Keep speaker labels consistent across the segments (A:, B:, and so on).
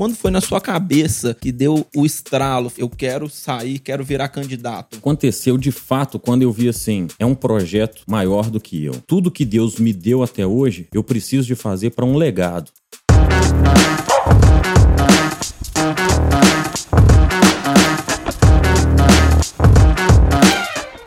A: quando foi na sua cabeça que deu o estralo? Eu quero sair, quero virar candidato.
B: Aconteceu de fato quando eu vi assim, é um projeto maior do que eu. Tudo que Deus me deu até hoje, eu preciso de fazer para um legado.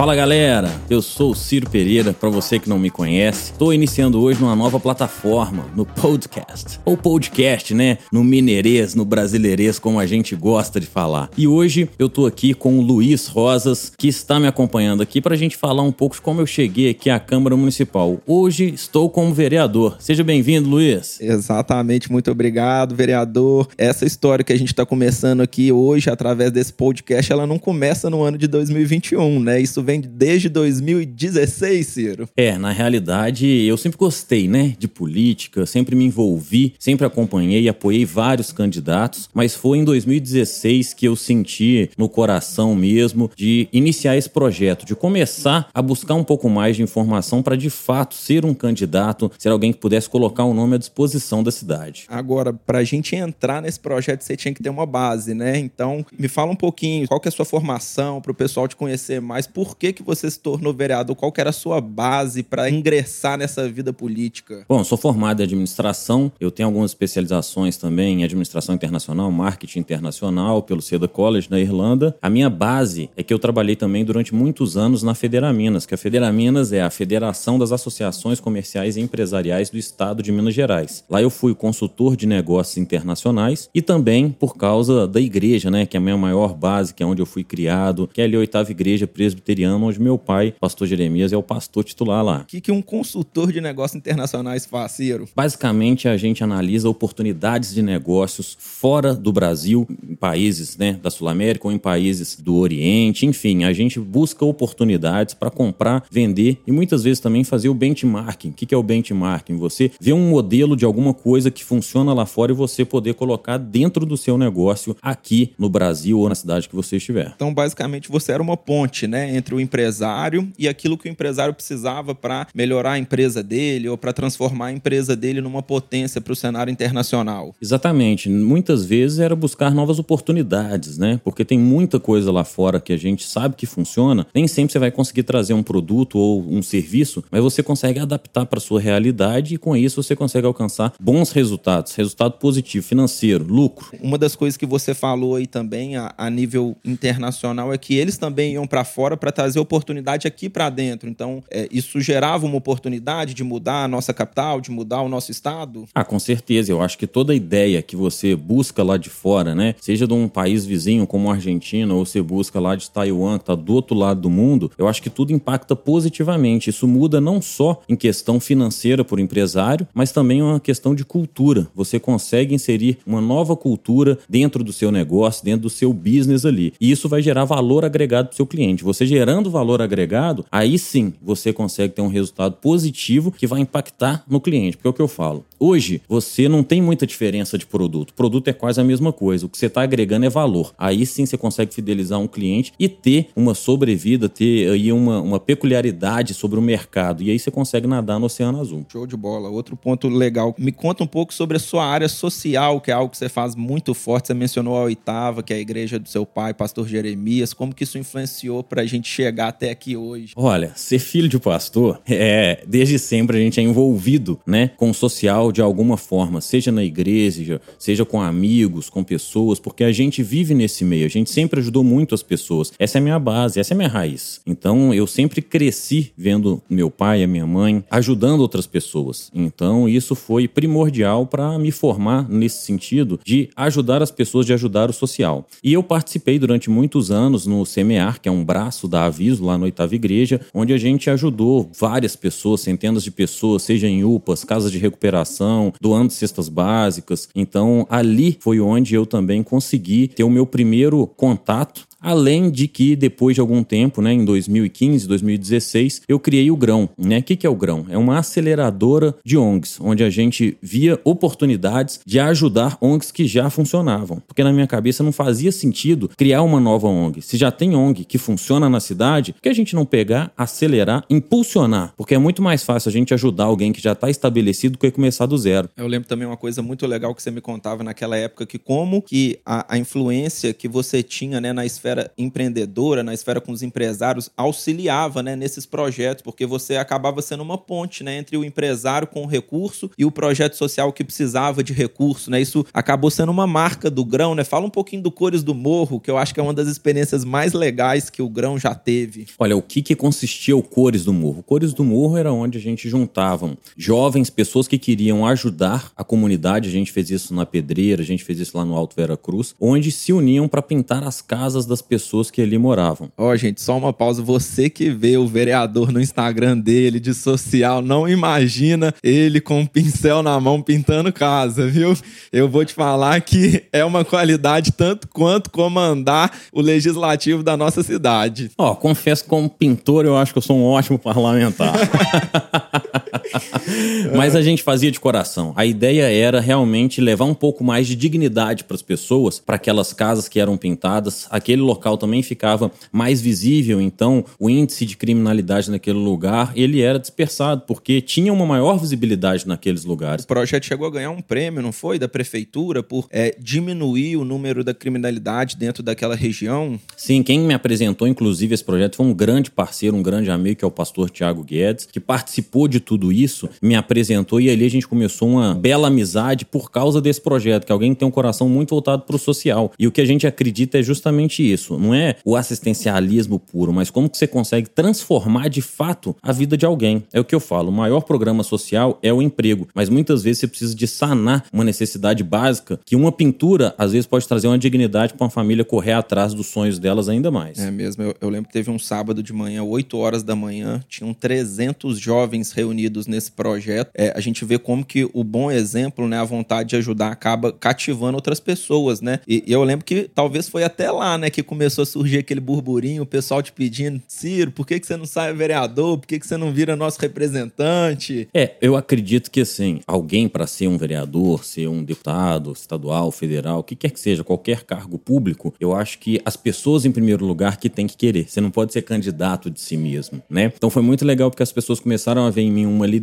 B: Fala galera, eu sou o Ciro Pereira, para você que não me conhece. Estou iniciando hoje numa nova plataforma, no podcast. Ou podcast, né? No mineirês, no brasileirês, como a gente gosta de falar. E hoje eu tô aqui com o Luiz Rosas, que está me acompanhando aqui para a gente falar um pouco de como eu cheguei aqui à Câmara Municipal. Hoje estou como vereador. Seja bem-vindo, Luiz.
A: Exatamente, muito obrigado, vereador. Essa história que a gente está começando aqui hoje, através desse podcast, ela não começa no ano de 2021, né? Isso vem desde 2016, Ciro.
B: É, na realidade, eu sempre gostei, né, de política, sempre me envolvi, sempre acompanhei e apoiei vários candidatos, mas foi em 2016 que eu senti no coração mesmo de iniciar esse projeto, de começar a buscar um pouco mais de informação para de fato ser um candidato, ser alguém que pudesse colocar o nome à disposição da cidade.
A: Agora, para a gente entrar nesse projeto, você tinha que ter uma base, né? Então, me fala um pouquinho, qual que é a sua formação para o pessoal te conhecer mais, por que, que você se tornou vereador? Qual que era a sua base para ingressar nessa vida política?
B: Bom, sou formado em administração, eu tenho algumas especializações também em administração internacional, marketing internacional, pelo Seda College na Irlanda. A minha base é que eu trabalhei também durante muitos anos na Federaminas, que a Federaminas é a Federação das Associações Comerciais e Empresariais do Estado de Minas Gerais. Lá eu fui consultor de negócios internacionais e também por causa da igreja, né, que é a minha maior base, que é onde eu fui criado, que é ali a oitava igreja presbiteriana onde meu pai, pastor Jeremias, é o pastor titular lá.
A: O que, que um consultor de negócios internacionais faz, Ciro?
B: Basicamente, a gente analisa oportunidades de negócios fora do Brasil, em países né, da Sul-América ou em países do Oriente, enfim, a gente busca oportunidades para comprar, vender e muitas vezes também fazer o benchmarking. O que, que é o benchmarking? Você vê um modelo de alguma coisa que funciona lá fora e você poder colocar dentro do seu negócio aqui no Brasil ou na cidade que você estiver.
A: Então, basicamente, você era uma ponte, né, entre o empresário e aquilo que o empresário precisava para melhorar a empresa dele ou para transformar a empresa dele numa potência para o cenário internacional.
B: Exatamente. Muitas vezes era buscar novas oportunidades, né? Porque tem muita coisa lá fora que a gente sabe que funciona. Nem sempre você vai conseguir trazer um produto ou um serviço, mas você consegue adaptar para sua realidade e com isso você consegue alcançar bons resultados, resultado positivo, financeiro, lucro.
A: Uma das coisas que você falou aí também a, a nível internacional é que eles também iam para fora para trazer oportunidade aqui para dentro. Então, é, isso gerava uma oportunidade de mudar a nossa capital, de mudar o nosso estado?
B: Ah, com certeza. Eu acho que toda ideia que você busca lá de fora, né? Seja de um país vizinho como a Argentina, ou você busca lá de Taiwan, que tá do outro lado do mundo, eu acho que tudo impacta positivamente. Isso muda não só em questão financeira por empresário, mas também uma questão de cultura. Você consegue inserir uma nova cultura dentro do seu negócio, dentro do seu business ali. E isso vai gerar valor agregado para o seu cliente. Você gerando gerando valor agregado, aí sim você consegue ter um resultado positivo que vai impactar no cliente. Porque é o que eu falo. Hoje, você não tem muita diferença de produto. Produto é quase a mesma coisa. O que você está agregando é valor. Aí sim você consegue fidelizar um cliente e ter uma sobrevida, ter aí uma, uma peculiaridade sobre o mercado. E aí você consegue nadar no Oceano Azul.
A: Show de bola. Outro ponto legal. Me conta um pouco sobre a sua área social, que é algo que você faz muito forte. Você mencionou a oitava, que é a igreja do seu pai, pastor Jeremias. Como que isso influenciou para a gente chegar até aqui hoje?
B: Olha, ser filho de pastor, é, desde sempre a gente é envolvido, né, com o social de alguma forma, seja na igreja, seja com amigos, com pessoas, porque a gente vive nesse meio, a gente sempre ajudou muito as pessoas. Essa é a minha base, essa é a minha raiz. Então, eu sempre cresci vendo meu pai a minha mãe ajudando outras pessoas. Então, isso foi primordial para me formar nesse sentido de ajudar as pessoas, de ajudar o social. E eu participei durante muitos anos no Semear, que é um braço da Aviso, lá na Oitava Igreja, onde a gente ajudou várias pessoas, centenas de pessoas, seja em UPAs, casas de recuperação, doando cestas básicas. Então, ali foi onde eu também consegui ter o meu primeiro contato Além de que depois de algum tempo, né, em 2015, 2016, eu criei o Grão. Né? O que, é o Grão? É uma aceleradora de ONGs, onde a gente via oportunidades de ajudar ONGs que já funcionavam. Porque na minha cabeça não fazia sentido criar uma nova ONG. Se já tem ONG que funciona na cidade, por que a gente não pegar, acelerar, impulsionar? Porque é muito mais fácil a gente ajudar alguém que já está estabelecido do que começar do zero.
A: Eu lembro também uma coisa muito legal que você me contava naquela época, que como que a, a influência que você tinha né, na esfera empreendedora, na esfera com os empresários, auxiliava né, nesses projetos, porque você acabava sendo uma ponte né, entre o empresário com o recurso e o projeto social que precisava de recurso. Né? Isso acabou sendo uma marca do Grão. Né? Fala um pouquinho do Cores do Morro, que eu acho que é uma das experiências mais legais que o Grão já teve.
B: Olha, o que, que consistia o Cores do Morro? Cores do Morro era onde a gente juntavam jovens, pessoas que queriam ajudar a comunidade. A gente fez isso na Pedreira, a gente fez isso lá no Alto Vera Cruz, onde se uniam para pintar as casas das pessoas que ali moravam.
A: Ó, oh, gente, só uma pausa. Você que vê o vereador no Instagram dele de social, não imagina ele com um pincel na mão pintando casa, viu? Eu vou te falar que é uma qualidade tanto quanto comandar o legislativo da nossa cidade.
B: Ó, oh, confesso que como pintor eu acho que eu sou um ótimo parlamentar. Mas a gente fazia de coração. A ideia era realmente levar um pouco mais de dignidade para as pessoas, para aquelas casas que eram pintadas. Aquele local também ficava mais visível, então o índice de criminalidade naquele lugar ele era dispersado porque tinha uma maior visibilidade naqueles lugares.
A: O projeto chegou a ganhar um prêmio, não foi, da prefeitura por é, diminuir o número da criminalidade dentro daquela região.
B: Sim, quem me apresentou, inclusive, esse projeto foi um grande parceiro, um grande amigo que é o pastor Tiago Guedes, que participou de tudo isso, me apresentou e ali a gente começou uma bela amizade por causa desse projeto, que alguém tem um coração muito voltado para o social. E o que a gente acredita é justamente isso. Não é o assistencialismo puro, mas como que você consegue transformar de fato a vida de alguém. É o que eu falo, o maior programa social é o emprego, mas muitas vezes você precisa de sanar uma necessidade básica que uma pintura às vezes pode trazer uma dignidade para uma família correr atrás dos sonhos delas ainda mais.
A: É mesmo, eu, eu lembro que teve um sábado de manhã, 8 horas da manhã, tinham 300 jovens reunidos nesse projeto. É, a gente vê como que o bom exemplo, né, a vontade de ajudar acaba cativando outras pessoas, né? E, e eu lembro que talvez foi até lá, né, que começou a surgir aquele burburinho, o pessoal te pedindo, Ciro, por que, que você não sai vereador? Por que, que você não vira nosso representante?
B: É, eu acredito que assim, alguém para ser um vereador, ser um deputado estadual, federal, o que quer que seja, qualquer cargo público, eu acho que as pessoas em primeiro lugar que tem que querer. Você não pode ser candidato de si mesmo, né? Então foi muito legal porque as pessoas começaram a ver em mim uma liderança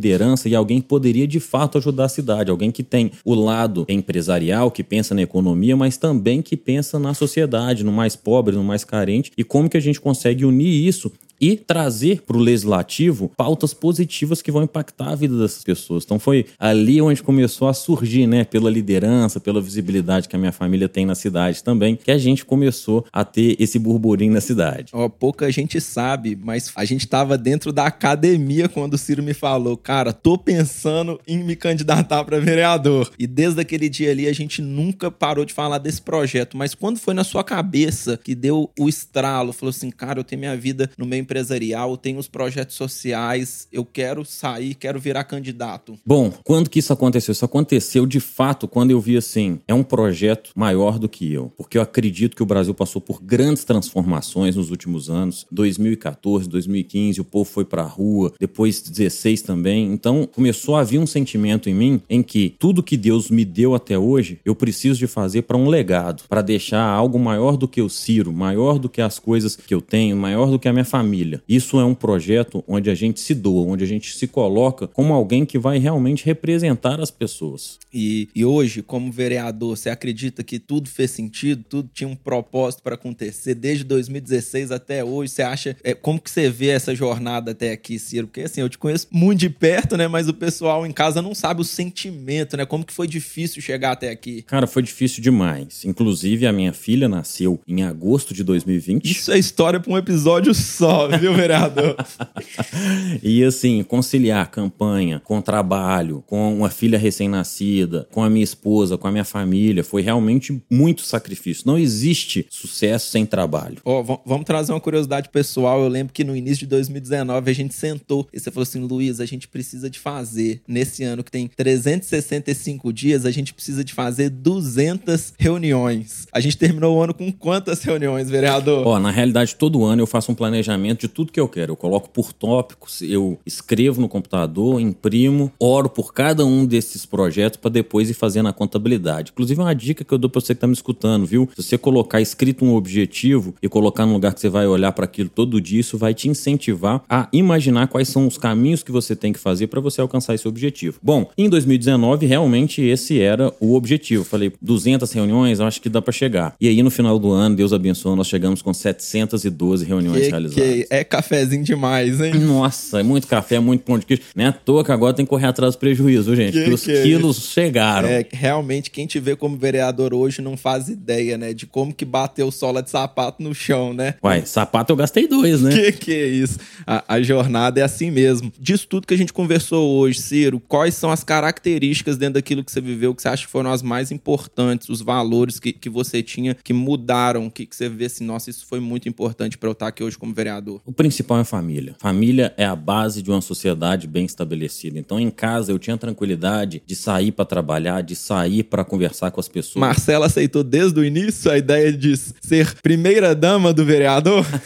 B: e alguém que poderia de fato ajudar a cidade, alguém que tem o lado empresarial, que pensa na economia, mas também que pensa na sociedade, no mais pobre, no mais carente, e como que a gente consegue unir isso e trazer para o legislativo pautas positivas que vão impactar a vida dessas pessoas. Então foi ali onde começou a surgir, né, pela liderança, pela visibilidade que a minha família tem na cidade também, que a gente começou a ter esse burburinho na cidade.
A: Ó, pouca gente sabe, mas a gente estava dentro da academia quando o Ciro me falou, cara, tô pensando em me candidatar para vereador. E desde aquele dia ali a gente nunca parou de falar desse projeto, mas quando foi na sua cabeça que deu o estralo, falou assim, cara, eu tenho minha vida no meio empresarial, tenho os projetos sociais, eu quero sair, quero virar candidato?
B: Bom, quando que isso aconteceu? Isso aconteceu de fato quando eu vi assim, é um projeto maior do que eu, porque eu acredito que o Brasil passou por grandes transformações nos últimos anos, 2014, 2015, o povo foi para a rua, depois 16 também. Então, começou a vir um sentimento em mim em que tudo que Deus me deu até hoje, eu preciso de fazer para um legado, para deixar algo maior do que o Ciro, maior do que as coisas que eu tenho, maior do que a minha família família. Isso é um projeto onde a gente se doa, onde a gente se coloca como alguém que vai realmente representar as pessoas.
A: E, e hoje, como vereador, você acredita que tudo fez sentido, tudo tinha um propósito para acontecer desde 2016 até hoje? Você acha é, como que você vê essa jornada até aqui, Ciro? Porque assim, eu te conheço muito de perto, né? Mas o pessoal em casa não sabe o sentimento, né? Como que foi difícil chegar até aqui?
B: Cara, foi difícil demais. Inclusive, a minha filha nasceu em agosto de 2020.
A: Isso é história para um episódio só, viu, vereador?
B: e assim, conciliar campanha com trabalho, com uma filha recém-nascida, com a minha esposa, com a minha família, foi realmente muito sacrifício. Não existe sucesso sem trabalho.
A: Ó, oh, vamos trazer uma curiosidade pessoal. Eu lembro que no início de 2019 a gente sentou e você falou assim, Luiz, a gente precisa de fazer nesse ano que tem 365 dias, a gente precisa de fazer 200 reuniões. A gente terminou o ano com quantas reuniões, vereador?
B: Ó, na realidade, todo ano eu faço um planejamento de tudo que eu quero. Eu coloco por tópicos, eu escrevo no computador, imprimo, oro por cada um desses projetos para depois ir fazendo a contabilidade. Inclusive, é uma dica que eu dou para você que está me escutando, viu? Se você colocar escrito um objetivo e colocar no lugar que você vai olhar para aquilo todo dia, isso vai te incentivar a imaginar quais são os caminhos que você tem que fazer para você alcançar esse objetivo. Bom, em 2019, realmente esse era o objetivo. Falei, 200 reuniões, acho que dá para chegar. E aí, no final do ano, Deus abençoe, nós chegamos com 712 reuniões que, realizadas. Que
A: é cafezinho demais, hein?
B: Nossa, é muito café, é muito pão de queijo. Nem é à toa que agora tem que correr atrás do prejuízo, gente. Que, porque os é quilos chegaram.
A: É, realmente, quem te vê como vereador hoje não faz ideia, né? De como que bateu sola de sapato no chão, né?
B: Uai, sapato eu gastei dois, né?
A: Que que é isso? A, a jornada é assim mesmo. Disso tudo que a gente conversou hoje, Ciro, quais são as características dentro daquilo que você viveu que você acha que foram as mais importantes, os valores que, que você tinha que mudaram, que, que você vê assim, nossa, isso foi muito importante para eu estar aqui hoje como vereador?
B: O principal é a família. Família é a base de uma sociedade bem estabelecida. Então, em casa, eu tinha tranquilidade de sair para trabalhar, de sair para conversar com as pessoas.
A: Marcela aceitou desde o início a ideia de ser primeira dama do vereador?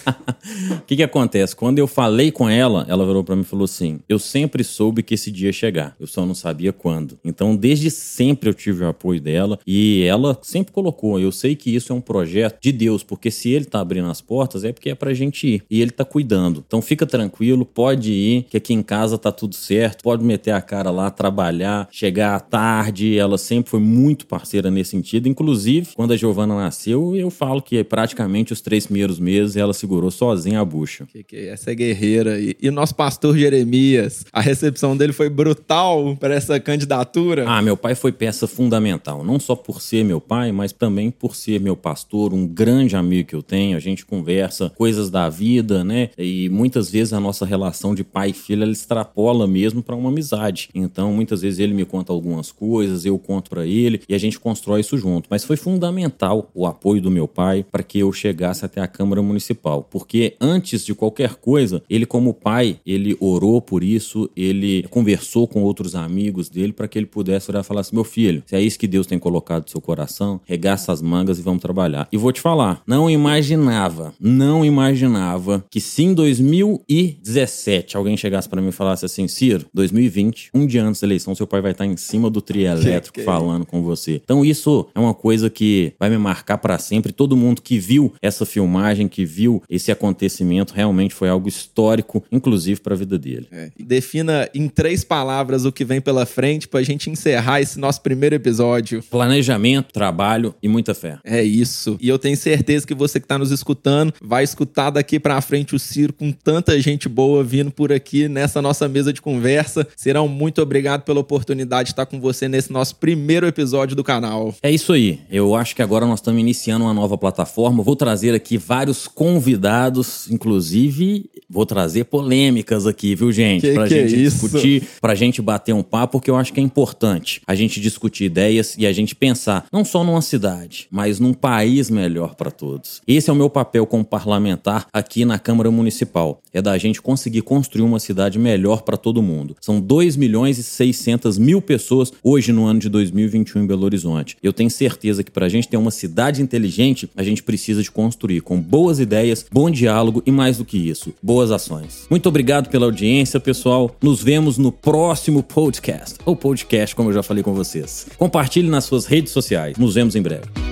B: O que, que acontece? Quando eu falei com ela, ela virou para mim e falou assim: Eu sempre soube que esse dia ia chegar, eu só não sabia quando. Então, desde sempre eu tive o apoio dela e ela sempre colocou: Eu sei que isso é um projeto de Deus, porque se ele tá abrindo as portas é porque é pra gente ir e ele tá cuidando. Então, fica tranquilo, pode ir, que aqui em casa tá tudo certo, pode meter a cara lá, trabalhar, chegar à tarde. Ela sempre foi muito parceira nesse sentido. Inclusive, quando a Giovana nasceu, eu falo que praticamente os três primeiros meses ela segurou sozinha a bucha.
A: Que, que essa é guerreira. E, e o nosso pastor Jeremias, a recepção dele foi brutal para essa candidatura?
B: Ah, meu pai foi peça fundamental. Não só por ser meu pai, mas também por ser meu pastor, um grande amigo que eu tenho. A gente conversa coisas da vida, né? E muitas vezes a nossa relação de pai e filho ela extrapola mesmo para uma amizade. Então, muitas vezes ele me conta algumas coisas, eu conto para ele e a gente constrói isso junto. Mas foi fundamental o apoio do meu pai para que eu chegasse até a Câmara Municipal, porque antes de qualquer coisa, ele como pai, ele orou por isso, ele conversou com outros amigos dele para que ele pudesse orar e falar assim, meu filho, se é isso que Deus tem colocado no seu coração, regaça as mangas e vamos trabalhar. E vou te falar, não imaginava, não imaginava que se em 2017 alguém chegasse para mim e falasse assim, Ciro, 2020, um dia antes da eleição, seu pai vai estar em cima do trio elétrico que, que... falando com você. Então isso é uma coisa que vai me marcar para sempre. Todo mundo que viu essa filmagem, que viu esse acontecimento, realmente foi algo histórico, inclusive para a vida dele.
A: É. Defina em três palavras o que vem pela frente para a gente encerrar esse nosso primeiro episódio.
B: Planejamento, trabalho e muita fé.
A: É isso. E eu tenho certeza que você que está nos escutando vai escutar daqui para frente o Ciro com tanta gente boa vindo por aqui nessa nossa mesa de conversa. Serão muito obrigado pela oportunidade de estar com você nesse nosso primeiro episódio do canal.
B: É isso aí. Eu acho que agora nós estamos iniciando uma nova plataforma. Vou trazer aqui vários convidados, inclusive vou trazer polêmicas aqui, viu, gente?
A: Que pra
B: que
A: gente
B: é discutir, pra gente bater um papo, porque eu acho que é importante a gente discutir ideias e a gente pensar não só numa cidade, mas num país melhor para todos. Esse é o meu papel como parlamentar aqui na Câmara Municipal. É da gente conseguir construir uma cidade melhor para todo mundo. São 2 milhões e 600 mil pessoas hoje no ano de 2021 em Belo Horizonte. Eu tenho certeza que para a gente ter uma cidade inteligente, a gente precisa de construir com boas ideias, bom diálogo e mais do que isso, boas ações. Muito obrigado pela audiência, pessoal. Nos vemos no próximo podcast, ou podcast, como eu já falei com vocês. Compartilhe nas suas redes sociais. Nos vemos em breve.